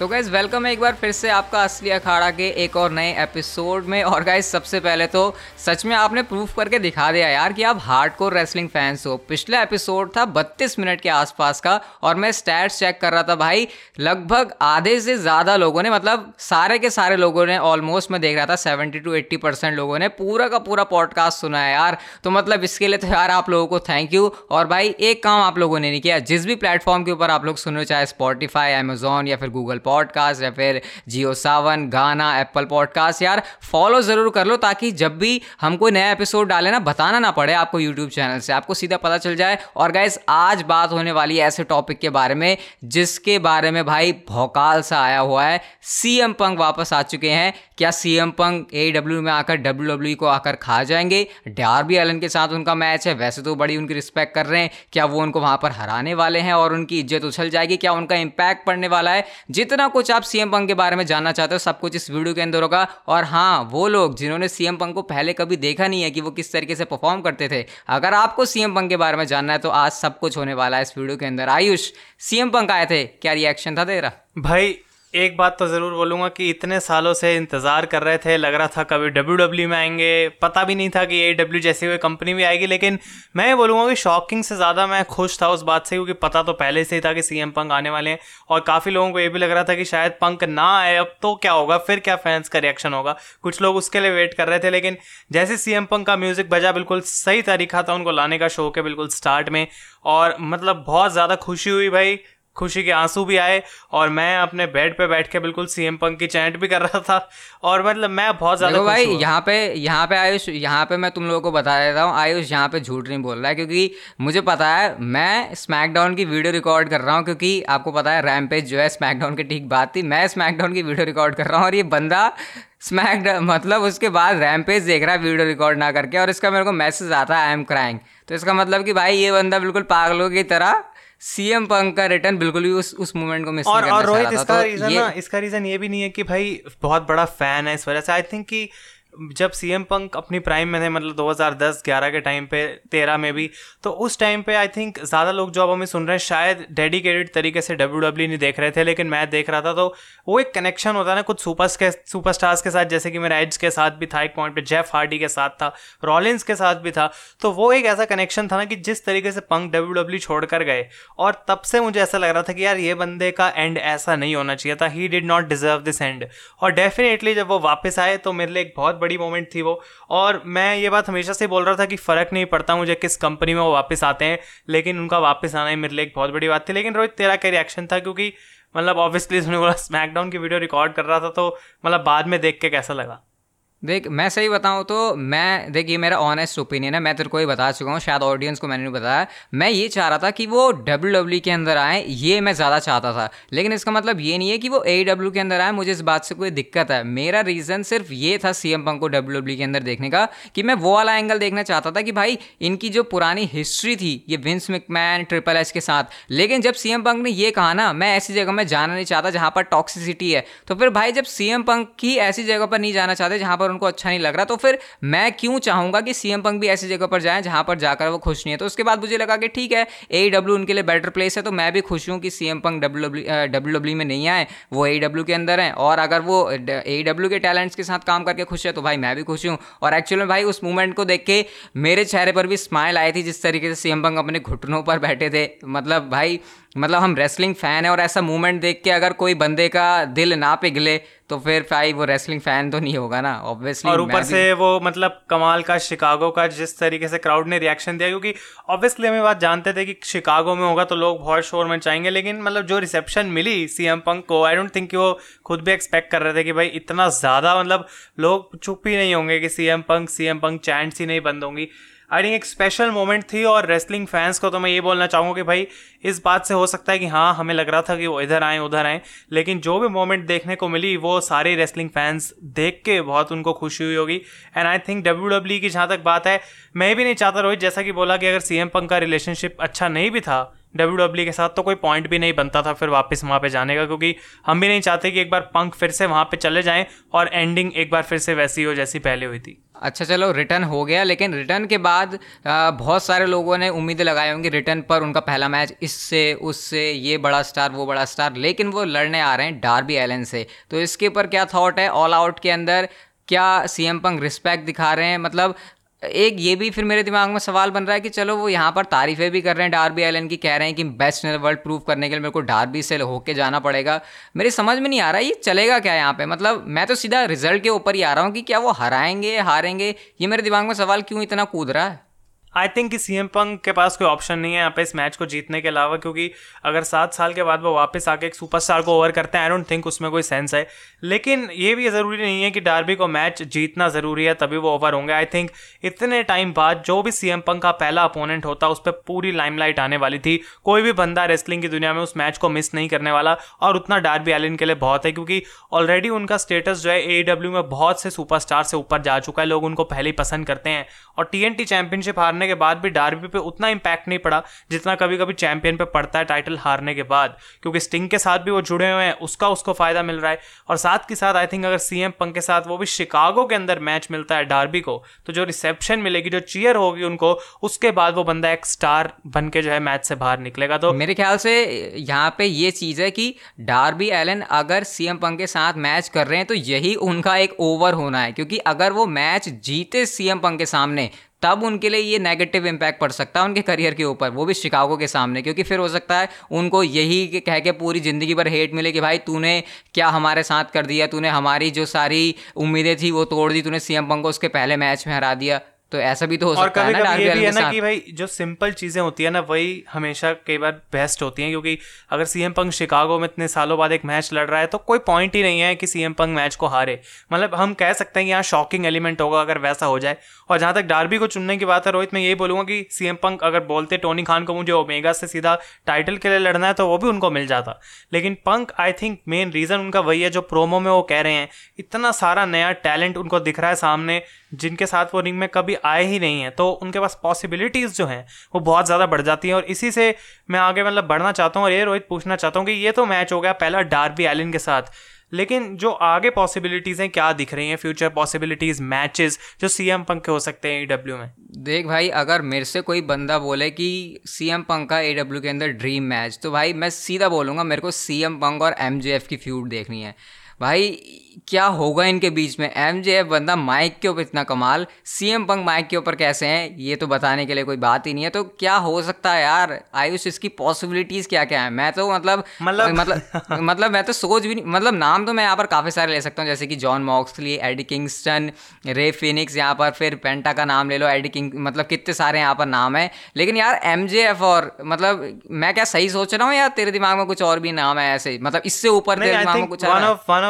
तो gas welcome है एक बार फिर से आपका असली अखाड़ा के एक और नए एपिसोड में। और गाइस सबसे पहले तो सच में आपने प्रूफ करके दिखा दिया यार कि आप हार्ड कोर रेसलिंग फैंस हो। पिछला एपिसोड था 32 मिनट के आसपास का और मैं स्टैट्स चेक कर रहा था भाई, लगभग आधे से ज़्यादा लोगों ने मतलब सारे के सारे लोगों ने ऑलमोस्ट मैं देख रहा था सेवेंटी टू एट्टी परसेंट लोगों ने पूरा का पूरा पॉडकास्ट सुना है यार। तो मतलब इसके लिए तो यार आप लोगों को थैंक यू और भाई, एक काम आप लोगों ने नहीं किया, जिस भी प्लेटफॉर्म के ऊपर आप लोग सुन चाहे स्पॉटीफाई अमेजोन या फिर गूगल पॉडकास्ट या फिर जियो सावन, गाना, एप्पल पॉडकास्ट यार फॉलो ज़रूर कर लो ताकि जब भी हम कोई नया एपिसोड डाले ना, बताना ना पड़े आपको यूट्यूब चैनल से। आपको सीधा पता चल जाए। और गाइज़ आज बात होने वाली है ऐसे टॉपिक के बारे में, जिसके बारे में भाई भौकाल सा आया हुआ है। सीएम पंग वापस आ चुके हैं। क्या सीएम पंग ए डब्ल्यू में आकर डब्ल्यू डब्ल्यू को आकर खा जाएँगे? डार्बी एलन के साथ उनका मैच है। वैसे तो बड़ी उनकी रिस्पेक्ट कर रहे हैं। क्या वो उनको वहाँ पर हराने वाले हैं और उनकी इज़्ज़त उछल जाएगी? क्या उनका इंपैक्ट पड़ने वाला है? जितना कुछ आप सीएम पंग के बारे में जानना चाहते हो, सब कुछ इस वीडियो के अंदर होगा। और हाँ वो लोग जिन्होंने सीएम पंग को पहले कभी देखा नहीं है कि वो किस तरीके से परफॉर्म करते थे, अगर आपको सीएम पंग के बारे में जानना है तो आज सब कुछ होने वाला है इस वीडियो के अंदर। आयुष, सीएम पंक आए थे, क्या रिएक्शन था तेरा? भाई एक बात तो ज़रूर बोलूँगा कि इतने सालों से इंतज़ार कर रहे थे, लग रहा था कभी डब्ल्यू डब्ल्यू में आएँगे, पता भी नहीं था कि ए डब्ल्यू जैसी कोई कंपनी भी आएगी, लेकिन मैं ये बोलूँगा कि शॉकिंग से ज़्यादा मैं खुश था उस बात से, क्योंकि पता तो पहले से ही था कि सी एम पंक आने वाले हैं, और काफ़ी लोगों को ये भी लग रहा था कि शायद पंक ना आए, अब तो क्या होगा, फिर क्या फैंस का रिएक्शन होगा? कुछ लोग उसके लिए वेट कर रहे थे, लेकिन जैसे सी एम पंक का म्यूज़िक बजा, बिल्कुल सही तरीका था उनको लाने का शो के बिल्कुल स्टार्ट में, और मतलब बहुत ज़्यादा खुशी हुई भाई खुशी के आँसू भी आए और मैं अपने बेड पे बैठ के बिल्कुल सीएम पंक की चैंट भी कर रहा था। और मतलब मैं बहुत ज़्यादा भाई यहाँ पे यहाँ पे आयुष यहाँ पे मैं तुम लोगों को बता देता हूँ आयुष यहाँ पे झूठ नहीं बोल रहा है क्योंकि मुझे पता है मैं स्मैकडाउन की वीडियो रिकॉर्ड कर रहा हूँ क्योंकि आपको पता है रैमपेज जो है स्मैकडाउन की ठीक बात थी। मैं स्मैकडाउन की वीडियो रिकॉर्ड कर रहा हूँ और ये बंदा स्मैक मतलब उसके बाद रैमपेज देख रहा है वीडियो रिकॉर्ड ना करके और इसका मेरे को मैसेज आता है आई एम क्राइंग तो इसका मतलब कि भाई ये बंदा बिल्कुल पागलों की तरह सीएम पंक का रिटर्न बिल्कुल भी उस उस मूवमेंट को मिस और, और रोहित इसका तो रीजन ना इसका रीजन ये भी नहीं है कि भाई बहुत बड़ा फ़ैन है इस वजह से। आई थिंक कि जब सी एम पंक अपनी प्राइम में थे मतलब 2010-11 के टाइम पे 13 में भी तो उस टाइम पे आई थिंक ज़्यादा लोग जो अब हमें सुन रहे हैं, शायद डेडिकेटेड तरीके से डब्ल्यू डब्ल्यू नहीं देख रहे थे, लेकिन मैं देख रहा था तो वो एक कनेक्शन होता है ना कुछ सुपर के सुपर स्टार्स के साथ, जैसे कि मेरा एड्स के साथ भी था, एक पॉइंट पर जेफ हार्डी के साथ था रॉलिन्स के साथ भी था तो वो एक ऐसा कनेक्शन था ना कि जिस तरीके से पंक डब्ल्यू डब्ल्यू छोड़ कर गए, और तब से मुझे ऐसा लग रहा था कि यार ये बंदे का एंड ऐसा नहीं होना चाहिए था he did not deserve this end और डेफिनेटली जब वो वापस आए तो मेरे लिए एक बहुत बड़ी मोमेंट थी वो। और मैं ये बात हमेशा से बोल रहा था कि फ़र्क नहीं पड़ता मुझे किस कंपनी में वो वापस आते हैं, लेकिन उनका वापस आना ही मेरे लिए एक बहुत बड़ी बात थी। लेकिन रोहित, तेरा क्या रिएक्शन था? क्योंकि मतलब ऑब्वियसली उसने बोला स्मैकडाउन की वीडियो रिकॉर्ड कर रहा था तो मतलब बाद में देख के कैसा लगा? देख, मैं सही बताऊँ तो मैं, देख, ये मेरा ऑनेस्ट ओपिनियन है, मैं तेरे को ही बता चुका हूँ, शायद ऑडियंस को मैंने नहीं बताया। मैं ये चाह रहा था कि वो डब्ल्यू डब्ल्यू e के अंदर आए, ये मैं ज़्यादा चाहता था। लेकिन इसका मतलब ये नहीं है कि वो ए डब्ल्यू के अंदर आए, मुझे इस बात से कोई दिक्कत है। मेरा रीज़न सिर्फ़ ये था सी एम पंक को डब्ल्यू डब्ल्यू e के अंदर देखने का, कि मैं वो वाला एंगल देखना चाहता था कि भाई, इनकी जो पुरानी हिस्ट्री थी, ये विंस मिकमैन ट्रिपल एच के साथ। लेकिन जब सी एम पंक ने ये कहा ना, मैं ऐसी जगह में जाना नहीं चाहता जहाँ पर टॉक्सिसिटी है तो फिर भाई जब सी एम पंक की ऐसी जगह पर नहीं जाना चाहते जहाँ पर उनको अच्छा नहीं लग रहा तो फिर मैं क्यों चाहूँगा कि सीएम पंक भी ऐसी जगह पर जाएँ जहाँ पर जाकर वो खुश नहीं है? तो उसके बाद मुझे लगा कि ठीक है ए डब्ल्यू उनके लिए बेटर प्लेस है तो मैं भी खुश हूँ कि CM punk W W W में नहीं आए, वो ए डब्ल्यू के अंदर हैं। और अगर वो ए डब्ल्यू के टैलेंट्स के साथ काम करके खुश है तो भाई मैं भी खुश हूँ। और एक्चुअली भाई उस मूवमेंट को देख के मेरे चेहरे पर भी स्माइल आई थी, जिस तरीके से सीएम पंक अपने घुटनों पर बैठे थे। मतलब भाई मतलब हम रेसलिंग फ़ैन है और ऐसा मूवमेंट देख के अगर कोई बंदे का दिल ना पिघले तो फिर भाई वो रेसलिंग फ़ैन तो नहीं होगा ना ऑब्वियसली और ऊपर से वो मतलब कमाल का शिकागो का जिस तरीके से क्राउड ने रिएक्शन दिया क्योंकि ऑब्वियसली हमें बात जानते थे कि शिकागो में होगा तो लोग बहुत शोर में चाहेंगे लेकिन मतलब जो रिसेप्शन मिली सी एम पंक को आई डोंट थिंक कि वो खुद भी एक्सपेक्ट कर रहे थे कि भाई इतना ज़्यादा मतलब लोग चुप ही नहीं होंगे कि CM punk C M punk chants ही नहीं बंद होंगी। आई थिंक एक स्पेशल मोमेंट थी और रेसलिंग फैंस को तो मैं ये बोलना चाहूँगा कि भाई, इस बात से हो सकता है कि हाँ हमें लग रहा था कि वो इधर आए, उधर आए, लेकिन जो भी मोमेंट देखने को मिली, वो सारे रेसलिंग फैंस देख के बहुत उनको खुशी हुई होगी। And I think W W की जहाँ तक बात है, मैं भी नहीं चाहता रोहित, जैसा कि बोला कि अगर सी एम पंक का रिलेशनशिप अच्छा नहीं भी था डब्ल्यू डब्ल्यू के साथ तो कोई पॉइंट भी नहीं बनता था फिर वापस वहाँ पे जाने का, क्योंकि हम भी नहीं चाहते कि एक बार पंख फिर से वहाँ पे चले जाएँ और एंडिंग एक बार फिर से वैसी हो जैसी पहले हुई थी। अच्छा चलो रिटर्न हो गया, लेकिन रिटर्न के बाद बहुत सारे लोगों ने उम्मीदें लगाई होंगी रिटर्न पर उनका पहला मैच इससे, उससे, ये बड़ा स्टार वो बड़ा स्टार लेकिन वो लड़ने आ रहे हैं डार्बी एलन से। तो इसके ऊपर क्या थाट है? ऑल आउट के अंदर क्या सी एम पंग रिस्पेक्ट दिखा रहे हैं? मतलब एक ये भी फिर मेरे दिमाग में सवाल बन रहा है कि चलो वो यहाँ पर तारीफें भी कर रहे हैं डार्बी एलन की कह रहे हैं कि बेस्ट इन वर्ल्ड प्रूफ करने के लिए मेरे को डार्बी से होके जाना पड़ेगा। मेरी समझ में नहीं आ रहा, ये चलेगा क्या यहाँ पे? मतलब मैं तो सीधा रिज़ल्ट के ऊपर ही आ रहा हूँ कि क्या वो हराएँगे, हारेंगे? ये मेरे दिमाग में सवाल क्यों इतना कूद रहा है? आई थिंक कि सी एम पंक के पास कोई ऑप्शन नहीं है यहाँ पे इस मैच को जीतने के अलावा, क्योंकि अगर सात साल के बाद वो वापस आके एक सुपरस्टार को ओवर करते हैं आई डोंट थिंक उसमें कोई सेंस है। लेकिन ये भी ज़रूरी नहीं है कि डार्बी को मैच जीतना ज़रूरी है, तभी वो ओवर होंगे। आई थिंक इतने टाइम बाद जो भी सी एम पंक का पहला अपोनेंट होता, उस पर पूरी लाइमलाइट आने वाली थी। कोई भी बंदा रेसलिंग की दुनिया में उस मैच को मिस नहीं करने वाला, और उतना डार्बी एलिन के लिए बहुत है, क्योंकि ऑलरेडी उनका स्टेटस जो है ए e में बहुत से सुपरस्टार से ऊपर जा चुका है, लोग उनको पहले ही पसंद करते हैं। और टीएनटी चैंपियनशिप हारने के बाद भी डार्बी पे उतना इम्पैक्ट नहीं पड़ा जितना कभी कभी चैंपियन पे पड़ता है टाइटल हारने के बाद। क्योंकि स्टिंग के साथ भी वो जुड़े हुए हैं, उसका उसको फ़ायदा मिल रहा है। और साथ के साथ आई थिंक अगर सी एम पंक के साथ वो भी शिकागो के अंदर मैच मिलता है डार्बी को तो जो रिसेप्शन मिलेगी, जो चीयर होगी उनको, उसके बाद वो बंदा एक स्टार बन के जो है मैच से बाहर निकलेगा। तो मेरे ख्याल से यहाँ पे ये चीज़ है कि डार्बी एलन अगर सीएम पंक के साथ मैच कर रहे हैं तो यही उनका एक ओवर होना है। क्योंकि अगर वो मैच जीते सीएम पंक के सामने तब उनके लिए ये नेगेटिव इम्पैक्ट पड़ सकता है उनके करियर के ऊपर, वो भी शिकागो के सामने, क्योंकि फिर हो सकता है उनको यही कह के पूरी ज़िंदगी भर हेट मिले कि भाई तूने क्या हमारे साथ कर दिया, तूने हमारी जो सारी उम्मीदें थी वो तोड़ दी, तूने सीएम पंग को उसके पहले मैच में हरा दिया। तो ऐसा भी तो हो सकता है ना ये भी है ना कि भाई जो सिंपल चीज़ें होती है ना वही हमेशा कई बार बेस्ट होती हैं क्योंकि अगर सीएम पंग शिकागो में इतने सालों बाद एक मैच लड़ रहा है तो कोई पॉइंट ही नहीं है कि सीएम पंग मैच को हारे। मतलब हम कह सकते हैं कि यहाँ शॉकिंग एलिमेंट होगा अगर वैसा हो जाए। और जहाँ तक डार्बी को चुनने की बात है रोहित मैं यही बोलूँगा कि सीएम पंग अगर बोलते टोनी खान को मुझे ओमेगा से सीधा टाइटल के लिए लड़ना है तो वो भी उनको मिल जाता। लेकिन punk I think main reason उनका वही है जो प्रोमो में वो कह रहे हैं। इतना सारा नया टैलेंट उनको दिख रहा है सामने जिनके साथ वो रिंग में कभी आए ही नहीं है। तो उनके पास पॉसिबिलिटीज़ जो हैं, वो बहुत ज़्यादा बढ़ जाती हैं और इसी से मैं आगे मतलब बढ़ना चाहता हूँ और ये रोहित पूछना चाहता हूँ कि ये तो मैच हो गया पहला डार्बी एलिन के साथ। लेकिन जो आगे पॉसिबिलिटीज़ हैं, क्या दिख रही हैं फ्यूचर पॉसिबिलिटीज़ मैचेस जो सी एम पंक के हो सकते हैं ए में? देख भाई, अगर मेरे से कोई बंदा बोले कि सी एम पंक का ए के अंदर ड्रीम मैच तो भाई मैं सीधा बोलूँगा मेरे को सी एम पंक और एमजीएफ की फ्यूड देखनी है। भाई क्या होगा इनके बीच में? एम जे एफ़ बंदा माइक के ऊपर इतना कमाल। सी एम पंग माइक के ऊपर कैसे हैं? ये तो बताने के लिए कोई बात ही नहीं है। तो क्या हो सकता है यार? आयुष इसकी पॉसिबिलिटीज़ क्या क्या है? मैं तो मतलब मतलब मतलब मतलब मैं तो सोच भी नहीं मतलब नाम तो मैं यहाँ पर काफ़ी सारे ले सकता हूँ। जैसे कि Jon Moxley Eddie Kingston Rey Fenix यहाँ पर फिर पेंटा का नाम ले लो एडी किंग मतलब कितने सारे यहाँ पर नाम है। लेकिन यार एम जे एफ़ और मतलब मैं क्या सही सोच रहा हूँ यार तेरे दिमाग में कुछ और भी नाम है ऐसे? मतलब इससे ऊपर तेरे दिमाग में कुछ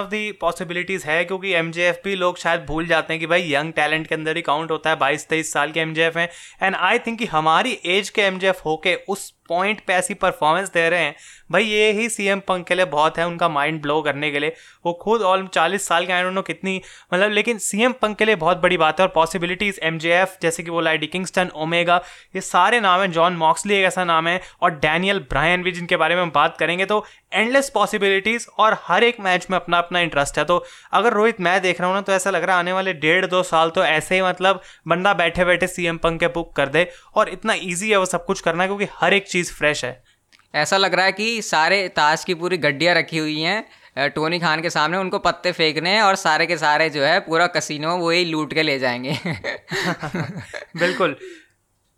ऑफ़ दी पॉसिबिलिटीज है, क्योंकि एम भी लोग शायद भूल जाते हैं कि भाई यंग टैलेंट के अंदर ही काउंट होता है बाईस तेईस साल के एमजेएफ हैं। एंड आई थिंक कि हमारी एज के एम होके उस पॉइंट पे ऐसी परफॉर्मेंस दे रहे हैं। भाई ये ही सी एम पंक के लिए बहुत है, उनका माइंड ब्लो करने के लिए। वो खुद ऑल चालीस साल के आई नो कितनी मतलब लेकिन सी एम पंक के लिए बहुत बड़ी बात है। और पॉसिबिलिटीज एम जे एफ़ जैसे कि वो लाइडी किंगस्टन ओमेगा ये सारे नाम हैं। जॉन मॉक्सली एक ऐसा नाम है, और डैनियल ब्रायन भी जिनके बारे में हम बात करेंगे। तो एंडलेस पॉसिबिलिटीज और हर एक मैच में अपना अपना इंटरेस्ट है। तो अगर रोहित मैं देख रहा हूँ ना तो ऐसा लग रहा है आने वाले डेढ़ दो साल तो ऐसे ही मतलब बंदा बैठे बैठे सी एम पंक के बुक कर दे और इतना ईजी है वो सब कुछ करना क्योंकि हर एक चीज़ फ्रेश है। ऐसा लग रहा है कि सारे ताश की पूरी गड्डियाँ रखी हुई हैं टोनी खान के सामने उनको पत्ते फेंकने हैं और सारे के सारे जो है पूरा कसिनो वो ही लूट के ले जाएँगे। बिल्कुल।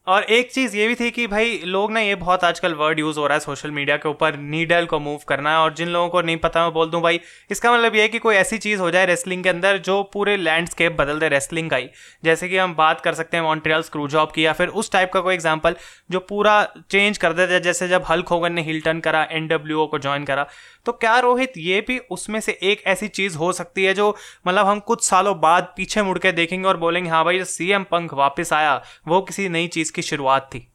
और एक चीज़ ये भी थी कि भाई, लोग ना ये बहुत आजकल वर्ड यूज़ हो रहा है सोशल मीडिया के ऊपर नीडल को मूव करना और जिन लोगों को नहीं पता, मैं बोल दूँ भाई, इसका मतलब ये है कि कोई ऐसी चीज़ हो जाए रेसलिंग के अंदर जो पूरे लैंडस्केप बदल दे रेसलिंग का ही। जैसे कि हम बात कर सकते हैं मॉन्ट्रियल स्क्रू जॉब की या फिर उस टाइप का कोई एग्ज़ाम्पल जो पूरा चेंज कर देता है, जैसे जब हल्क होगन ने हिल्टन करा एनडब्ल्यूओ को ज्वाइन करा। तो क्या रोहित, ये भी उसमें से एक ऐसी चीज़ हो सकती है जो मतलब हम कुछ सालों बाद पीछे मुड़ के देखेंगे और बोलेंगे हाँ भाई सी एम पंख वापस आया, वो किसी नई चीज़ की शुरुआत थी।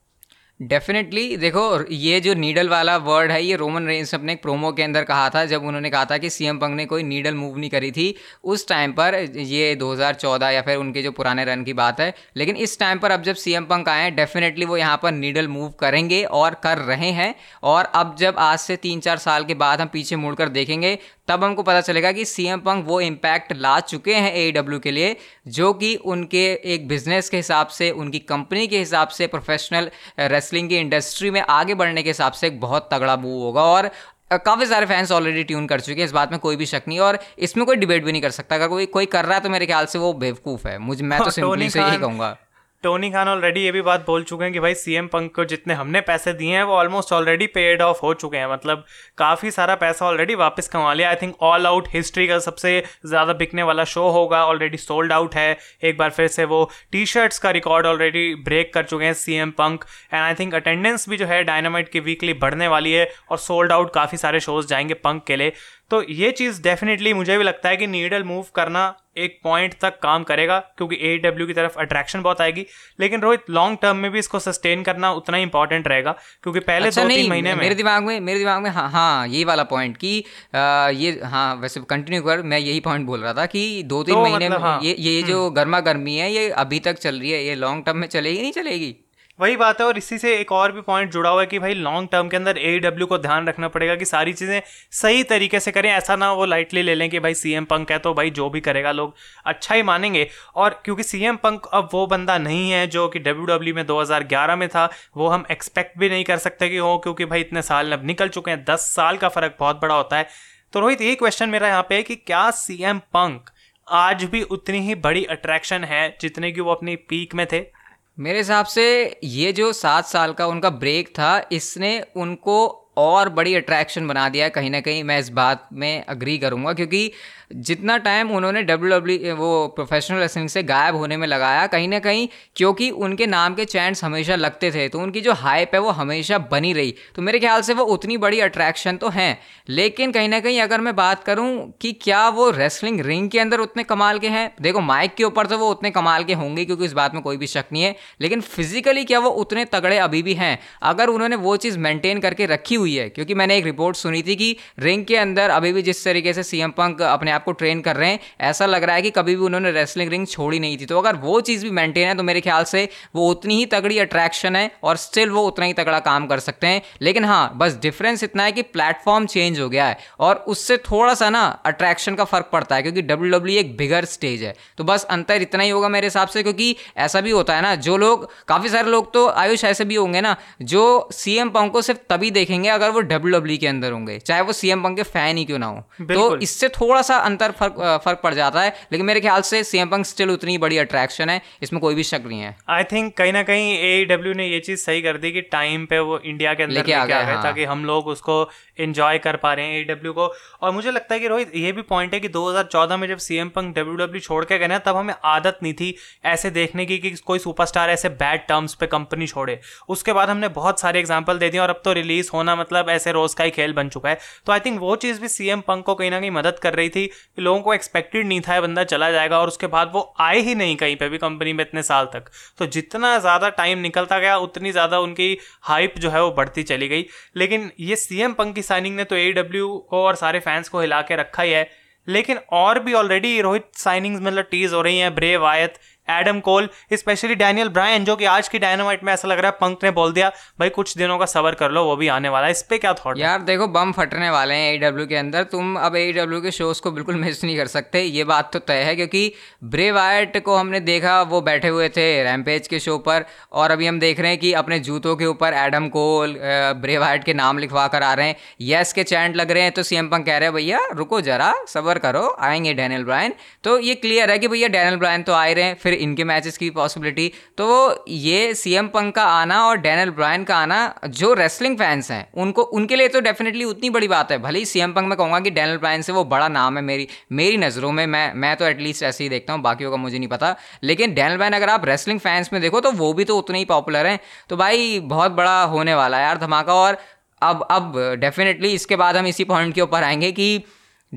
डेफिनेटली देखो, ये जो नीडल वाला वर्ड है, ये रोमन रेंस अपने एक प्रोमो के अंदर कहा था, जब उन्होंने कहा था कि सीएम पंग ने कोई नीडल मूव नहीं करी थी, उस टाइम पर ये 2014 या फिर उनके जो पुराने रन की बात है, लेकिन इस टाइम पर अब जब सीएम पंक आए हैं डेफिनेटली वो यहाँ पर नीडल मूव करेंगे और कर रहे हैं, और अब जब आज से तीन चार साल के बाद हम पीछे मुड़कर देखेंगे, तब हमको पता चलेगा कि सी एम पंक वो इम्पैक्ट ला चुके हैं ए डब्ल्यू के लिए, जो कि उनके एक बिज़नेस के हिसाब से, उनकी कंपनी के हिसाब से प्रोफेशनल रेसलिंग की इंडस्ट्री में आगे बढ़ने के हिसाब से एक बहुत तगड़ा मूव होगा और काफ़ी सारे फैंस ऑलरेडी ट्यून कर चुके हैं इस बात में कोई भी शक नहीं और इसमें कोई डिबेट भी नहीं कर सकता। अगर कोई कोई कर रहा है तो मेरे ख्याल से वो बेवकूफ़ है। मुझे मैं तो सिंपली से यही कहूँगा। टोनी खान ऑलरेडी ये भी बात बोल चुके हैं कि भाई सीएम पंक को जितने हमने पैसे दिए हैं, वो ऑलमोस्ट ऑलरेडी पेड ऑफ़ हो चुके हैं। मतलब काफ़ी सारा पैसा ऑलरेडी वापस कमा लिया। I think all out history का सबसे ज़्यादा बिकने वाला शो होगा। ऑलरेडी सोल्ड आउट है। एक बार फिर से वो टी शर्ट्स का रिकॉर्ड ऑलरेडी ब्रेक कर चुके हैं C M punk and I think attendance भी जो है डायनामाइट की वीकली बढ़ने वाली है और सोल्ड आउट काफ़ी सारे शोज़ जाएँगे पंक के लिए। तो ये चीज़ डेफिनेटली मुझे भी लगता है कि नीडल मूव करना एक पॉइंट तक काम करेगा क्योंकि ए डब्ल्यू की तरफ़ अट्रैक्शन बहुत आएगी। लेकिन रोहित लॉन्ग टर्म में भी इसको सस्टेन करना उतना ही इंपॉर्टेंट रहेगा क्योंकि पहले अच्छा दो तीन महीने में मेरे दिमाग में मेरे दिमाग में हाँ हाँ यही वाला पॉइंट कि ये हाँ वैसे कंटिन्यू कर मैं यही पॉइंट बोल रहा था कि दो तीन तो महीने मतलब, में हाँ, ये ये जो हम्म। गर्मा गर्मी है ये अभी तक चल रही है ये लॉन्ग टर्म में चलेगी नहीं चलेगी? वही बात है, और इसी से एक और भी पॉइंट जुड़ा हुआ है कि भाई लॉन्ग टर्म के अंदर ए डब्ल्यू को ध्यान रखना पड़ेगा कि सारी चीज़ें सही तरीके से करें। ऐसा ना वो लाइटली ले लें कि भाई सीएम पंक है तो भाई जो भी करेगा लोग अच्छा ही मानेंगे। और क्योंकि सीएम पंक अब वो बंदा नहीं है जो कि डब्ल्यू डब्ल्यू में 2011 में था, वो हम एक्सपेक्ट भी नहीं कर सकते कि हो, क्योंकि भाई इतने साल अब निकल चुके हैं, दस साल का फ़र्क बहुत बड़ा होता है। तो रोहित, ये क्वेश्चन मेरा यहाँ पे है कि क्या सी एम पंक आज भी उतनी ही बड़ी अट्रैक्शन है जितने की वो अपनी पीक में थे? मेरे हिसाब से ये जो सात साल का उनका ब्रेक था इसने उनको और बड़ी अट्रैक्शन बना दिया है। कहीं ना कहीं मैं इस बात में अग्री करूँगा, क्योंकि जितना टाइम उन्होंने डब्ल्यू डब्ल्यू वो प्रोफेशनल रेसलिंग से गायब होने में लगाया, कहीं ना कहीं क्योंकि उनके नाम के चैंट्स हमेशा लगते थे तो उनकी जो हाइप है वो हमेशा बनी रही। तो मेरे ख्याल से वो उतनी बड़ी अट्रैक्शन तो हैं, लेकिन कहीं ना कहीं अगर मैं बात करूँ कि क्या वो रेसलिंग रिंग के अंदर उतने कमाल के हैं? देखो माइक के ऊपर तो वो उतने कमाल के होंगे, क्योंकि इस बात में कोई भी शक नहीं है, लेकिन फिजिकली क्या वो उतने तगड़े अभी भी हैं? अगर उन्होंने वो चीज़ मेंटेन करके रखी हुई है, क्योंकि मैंने एक रिपोर्ट सुनी थी कि रिंग के अंदर अभी भी जिस तरीके से सीएम पंक अपने आप को ट्रेन कर रहे हैं, ऐसा लग रहा है कि कभी भी उन्होंने रेसलिंग रिंग छोड़ी नहीं थी। तो अगर वो चीज़ भी मेंटेन है तो मेरे ख्याल से वो उतनी ही तगड़ी अट्रैक्शन है और स्टिल वो उतना ही तगड़ा काम कर सकते हैं। लेकिन हाँ बस डिफरेंस इतना है कि प्लेटफॉर्म चेंज हो गया है और उससे थोड़ा सा ना अट्रैक्शन का फ़र्क पड़ता है, क्योंकि डब्ल्यू डब्ल्यू e एक बिगर स्टेज है। तो बस अंतर इतना ही होगा मेरे हिसाब से, क्योंकि ऐसा भी होता है ना, जो लोग, काफ़ी सारे लोग तो आयुष ऐसे भी होंगे ना, जो सीएम पंक को सिर्फ़ तभी देखेंगे अगर वो डब्ल्यू डब्ल्यू e के अंदर होंगे चाहे वो सीएम पंक के फ़ैन ही क्यों ना हो तो इससे थोड़ा सा अंतर फ़र्क फ़र्क पड़ जाता है। लेकिन मेरे ख्याल से सीएम पंक स्टिल उतनी बड़ी अट्रैक्शन है इसमें कोई भी शक नहीं है। आई थिंक कहीं ना कहीं ए ने ये चीज़ सही कर दी कि टाइम पे वो इंडिया के अंदर लेके आ गए हाँ। ताकि हम लोग उसको इंजॉय कर पा रहे हैं ए को। और मुझे लगता है कि रोहित ये भी पॉइंट है कि 2014 में जब सीएम पंक डब्ल्यू छोड़ के गए ना तब हमें आदत नहीं थी ऐसे देखने की कि कोई सुपरस्टार ऐसे बैड टर्म्स पे कंपनी छोड़े। उसके बाद हमने बहुत सारे एग्ज़ाम्पल दे दिए और अब तो रिलीज़ होना मतलब ऐसे रोज का ही खेल बन चुका है। तो आई थिंक वो चीज़ भी सीएम पंक को कहीं ना कहीं मदद कर रही थी कि लोगों को एक्सपेक्टेड नहीं था बंदा चला जाएगा और उसके बाद वो आए ही नहीं कहीं पर भी कंपनी में इतने साल तक। तो जितना ज़्यादा टाइम निकलता गया, उतनी ज़्यादा उनकी हाइप जो है वो बढ़ती चली गई। लेकिन ये सीएम पंक की साइनिंग ने तो ए को और सारे फैंस को हिला के रखा ही है। लेकिन और भी ऑलरेडी रोहित साइनिंग्स मतलब टीज हो रही हैं Bray Wyatt Adam Cole specially Daniel Bryan जो कि आज की डायनामाइट में ऐसा लग रहा है पंक ने बोल दिया, भाई, कुछ दिनों का सबर कर लो, वो भी आने वाला है। इस पे क्या थॉट यार, देखो, बम फटने वाले हैं ए के अंदर। तुम अब ए के शोज़ को बिल्कुल मिस नहीं कर सकते। ये बात तो तय है, क्योंकि ब्रे वायट को हमने देखा, वो बैठे हुए थे रैमपेज के शो पर, और अभी हम देख रहे हैं कि अपने जूतों के ऊपर एडम कोल ब्रे वायट के नाम लिखवा कर आ रहे हैं। यस के चैंट लग रहे हैं तो सीएम पंक कह रहे हैं, भैया, रुको जरा, सबर करो, आएँगे डैनियल ब्रायन तो ये क्लियर है कि भैया डैनियल ब्रायन तो आए रहे हैं। फिर इनके मैचेस की पॉसिबिलिटी तो ये सी एम पंक का आना और डैनल ब्रायन का आना, जो रेसलिंग फैंस हैं, उनको, उनके लिए तो डेफिनेटली उतनी बड़ी बात है। भले ही सी एम पंक मैं कहूँगा कि डैनल ब्रायन से वो बड़ा नाम है मेरी मेरी नज़रों में, मैं मैं तो एटलीस्ट ऐसे ही देखता हूँ, बाकियों का मुझे नहीं पता। लेकिन डैनल ब्रायन अगर आप रेसलिंग फैंस में देखो तो वो भी तो उतने ही पॉपुलर हैं। तो भाई, बहुत बड़ा होने वाला है यार धमाका। और अब अब डेफिनेटली इसके बाद हम इसी पॉइंट के ऊपर आएँगे कि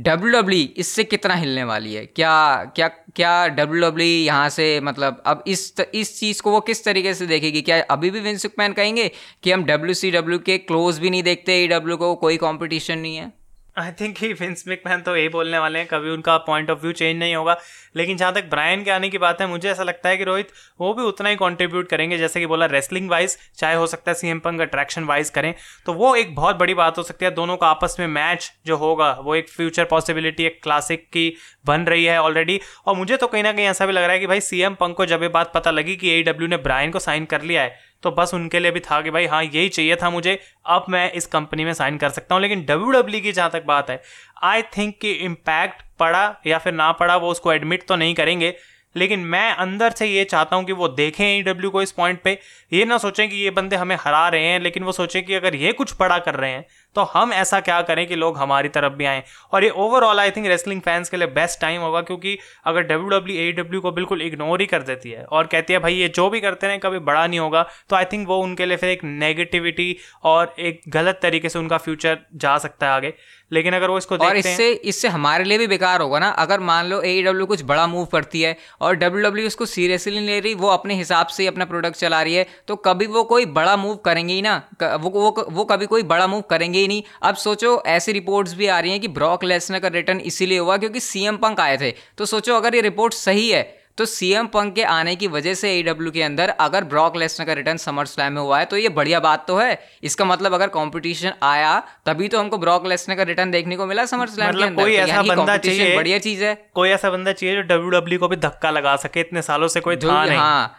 डब्ल्यू डब्ल्यू e इससे कितना हिलने वाली है? क्या क्या क्या डब्ल्यू डब्ल्यू e यहाँ से मतलब अब इस इस चीज़ को वो किस तरीके से देखेगी? क्या अभी भी विंसुक मैन कहेंगे कि हम डब्ल्यू सी डब्ल्यू के क्लोज भी नहीं देखते ई डब्ल्यू को? कोई कॉम्पिटिशन नहीं है। I think he wins man तो यही बोलने वाले हैं, कभी उनका पॉइंट ऑफ़ व्यू चेंज नहीं होगा। लेकिन जहाँ तक ब्रायन के आने की बात है, मुझे ऐसा लगता है कि रोहित, वो भी उतना ही कंट्रीब्यूट करेंगे, जैसे कि बोला रेसलिंग वाइज चाहे हो सकता है C M Punk attraction wise करें। तो वो एक बहुत बड़ी बात हो सकती है, दोनों का आपस में मैच जो होगा, वो एक फ्यूचर पॉसिबिलिटी एक क्लासिक की बन रही है ऑलरेडी और मुझे तो कहीं ना कहीं ऐसा भी लग रहा है कि भाई सी एम पंग को जब ये बात पता लगी कि ए डब्ल्यू ने ब्रायन को साइन कर लिया है तो बस उनके लिए भी था कि भाई हाँ यही चाहिए था मुझे। अब मैं इस कंपनी में साइन कर सकता हूँ, लेकिन डब्ल्यू डब्ल्यू की जहाँ तक बात है आई थिंक कि इम्पैक्ट पड़ा या फिर ना पड़ा, वो उसको एडमिट तो नहीं करेंगे। लेकिन मैं अंदर से ये चाहता हूँ कि वो देखें ई डब्ल्यू को इस पॉइंट पे। ये ना सोचें कि ये बंदे हमें हरा रहे हैं, लेकिन वो सोचें कि अगर ये कुछ बड़ा कर रहे हैं तो हम ऐसा क्या करें कि लोग हमारी तरफ़ भी आएँ? और ये overall I think wrestling fans के लिए बेस्ट टाइम होगा क्योंकि अगर डब्ल्यू डब्ल्यू डब्ल्यू को बिल्कुल इग्नोर ही कर देती है और कहती है, भाई, ये जो भी करते हैं कभी बड़ा नहीं होगा। तो आई थिंक वो उनके लिए फिर एक नेगेटिविटी और एक गलत तरीके से उनका फ्यूचर जा सकता है आगे। लेकिन अगर वो इसको और इससे इससे हमारे लिए भी बेकार होगा ना। अगर मान लो ए डब्ल्यू e कुछ बड़ा मूव करती है और डब्ल्यू डब्ल्यू उसको सीरियसली नहीं ले रही वो अपने हिसाब से अपना प्रोडक्ट चला रही है तो कभी वो कोई बड़ा मूव करेंगे ही ना। वो वो वो कभी कोई बड़ा मूव करेंगे ही नहीं। अब सोचो ऐसी रिपोर्ट्स भी आ रही हैं कि ब्रॉक लेसनर का रिटर्न इसीलिए हुआ क्योंकि सीएम पंक आए थे। तो सोचो अगर ये रिपोर्ट सही है तो सीएम पंक के आने की वजह से एडब्ल्यू के अंदर अगर ब्रॉक लेसनर का रिटर्न समर स्लैम में हुआ है तो ये बढ़िया बात तो है। इसका मतलब अगर कंपटीशन आया तभी तो हमको ब्रॉक लेसनर का रिटर्न देखने को मिला समर स्लैम मतलब के अंदर। कोई तो ऐसा बंदा चाहिए बढ़िया चीज़ है। कोई ऐसा बंदा चाहिए जो डब्ल्यू को भी धक्का लगा सके इतने सालों से कोई था नहीं। हाँ।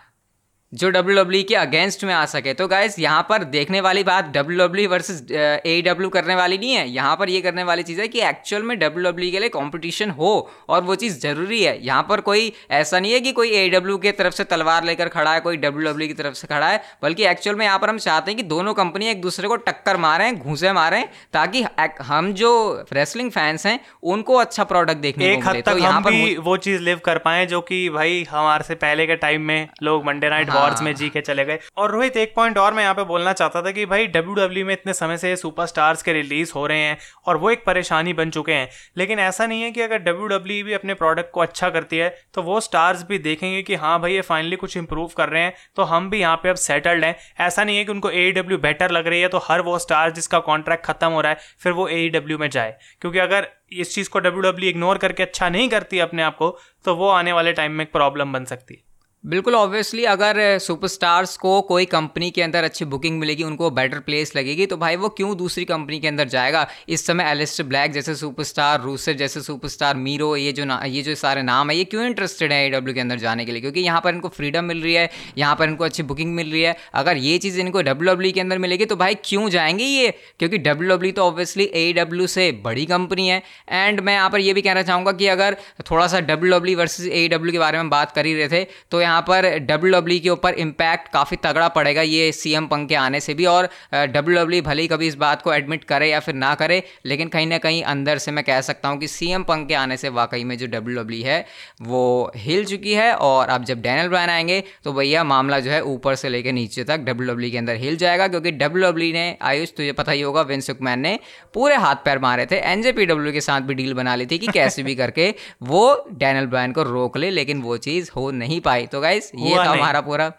जो डब्ल्यू डब्ल्यू e के अगेंस्ट में आ सके। तो गाइस यहाँ पर देखने वाली बात W W versus A W करने वाली नहीं है। यहाँ पर ये करने वाली चीज़ है कि एक्चुअल में डब्ल्यू डब्ल्यू e के लिए कंपटीशन हो और वो चीज़ ज़रूरी है। यहाँ पर कोई ऐसा नहीं है कि कोई ए डब्ल्यू की तरफ़ से तलवार लेकर खड़ा है कोई डब्ल्यू डब्ल्यू e की तरफ़ से खड़ा है बल्कि एक्चुअल में यहाँ पर हम चाहते हैं कि दोनों कंपनी एक दूसरे को टक्कर मारें घूसे मारें ताकि हम जो रेसलिंग फैंस हैं उनको अच्छा प्रोडक्ट देखने को मिले। तो यहाँ पर वो चीज़ लिव कर पाए जो कि भाई हमारे से पहले के टाइम में लोग मंडे नाइट वॉर्स में जी के चले गए। और रोहित एक पॉइंट और मैं यहाँ पे बोलना चाहता था कि भाई डब्ल्यू डब्ल्यू में इतने समय से सुपर स्टार्स के रिलीज़ हो रहे हैं और वो एक परेशानी बन चुके हैं। लेकिन ऐसा नहीं है कि अगर डब्ल्यू डब्ल्यू भी अपने प्रोडक्ट को अच्छा करती है तो वो स्टार्स भी देखेंगे कि हाँ भाई ये फाइनली कुछ इंप्रूव कर रहे हैं तो हम भी यहाँ पे अब सेटल्ड हैं। ऐसा नहीं है कि उनको ए डब्ल्यू बेटर लग रही है तो हर वो स्टार जिसका कॉन्ट्रैक्ट खत्म हो रहा है फिर वो ए डब्ल्यू में जाए। क्योंकि अगर इस चीज़ को डब्ल्यू डब्ल्यू इग्नोर करके अच्छा नहीं करती अपने आप को तो वो आने वाले टाइम में एक प्रॉब्लम बन सकती है। बिल्कुल ऑब्वियसली अगर सुपरस्टार्स को कोई कंपनी के अंदर अच्छी बुकिंग मिलेगी, उनको बेटर प्लेस लगेगी तो भाई वो क्यों दूसरी कंपनी के अंदर जाएगा? इस समय एलिस्टर ब्लैक जैसे सुपरस्टार रूसर जैसे सुपरस्टार मीरो ये जो ना, ये जो सारे नाम है, ये क्यों इंटरेस्टेड है एडब्ल्यू के अंदर जाने के लिए? क्योंकि यहाँ पर इनको फ्रीडम मिल रही है, यहाँ पर इनको अच्छी बुकिंग मिल रही है। अगर ये चीज़ इनको डब्ल्यू के अंदर मिलेगी तो भाई क्यों जाएँगे ये? क्योंकि डब्ल्यू तो ऑब्वियसली एडब्ल्यू से बड़ी कंपनी है। एंड मैं यहाँ पर ये भी कहना चाहूँगा कि अगर थोड़ा सा डब्ल्यू वर्सेज ए के बारे में बात कर ही रहे थे तो यहाँ पर डब्ल्यू डब्ल्यू e के ऊपर इम्पैक्ट काफ़ी तगड़ा पड़ेगा ये सी एम पंक के आने से भी और डब्ल्यू डब्ल्यू e भले ही कभी इस बात को एडमिट करे या फिर ना करे, लेकिन कहीं ना कहीं अंदर से मैं कह सकता हूँ कि सी एम पंक के आने से वाकई में जो डब्ल्यू डब्ल्यू e है, वो हिल चुकी है और अब जब डैनल ब्रायन आएँगे तो भैया मामला जो है ऊपर से लेकर नीचे तक डब्ल्यू डब्ल्यू के अंदर हिल जाएगा, क्योंकि डब्ल्यू डब्ल्यू ने, आयुष, तुझे पता ही होगा विंस मैन ने पूरे हाथ पैर मारे थे। एनजेपीडब्ल्यू के साथ भी डील बना ली थी कि कैसे भी करके वो डैनल ब्रायन को रोक ले, लेकिन वो चीज़ हो नहीं पाई। तो गाइस ये था हमारा पूरा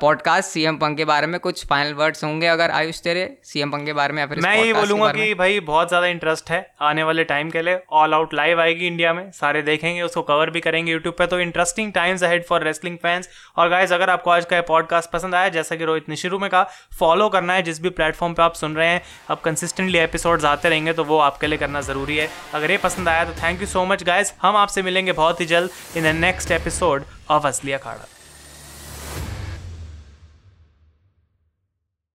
पॉडकास्ट सीएम पंक के बारे में कुछ फाइनल वर्ड्स होंगे अगर आयुष तेरे सीएम पंक के बारे में या फिर मैं ये बोलूँगा कि भाई बहुत ज़्यादा इंटरेस्ट है आने वाले टाइम के लिए। ऑल आउट लाइव आएगी इंडिया में सारे देखेंगे उसको कवर भी करेंगे यूट्यूब पे। तो interesting times ahead for wrestling fans और गाइज़ अगर आपको आज का पॉडकास्ट पसंद आया जैसा कि रोहित ने शुरू में कहा फॉलो करना है जिस भी प्लेटफॉर्म पर आप सुन रहे हैं। अब कंसिस्टेंटली एपिसोड आते रहेंगे तो वो आपके लिए करना ज़रूरी है। अगर ये पसंद आया तो thank you so much guys हम आपसे मिलेंगे बहुत ही जल्द in the next episode of Asli Akhada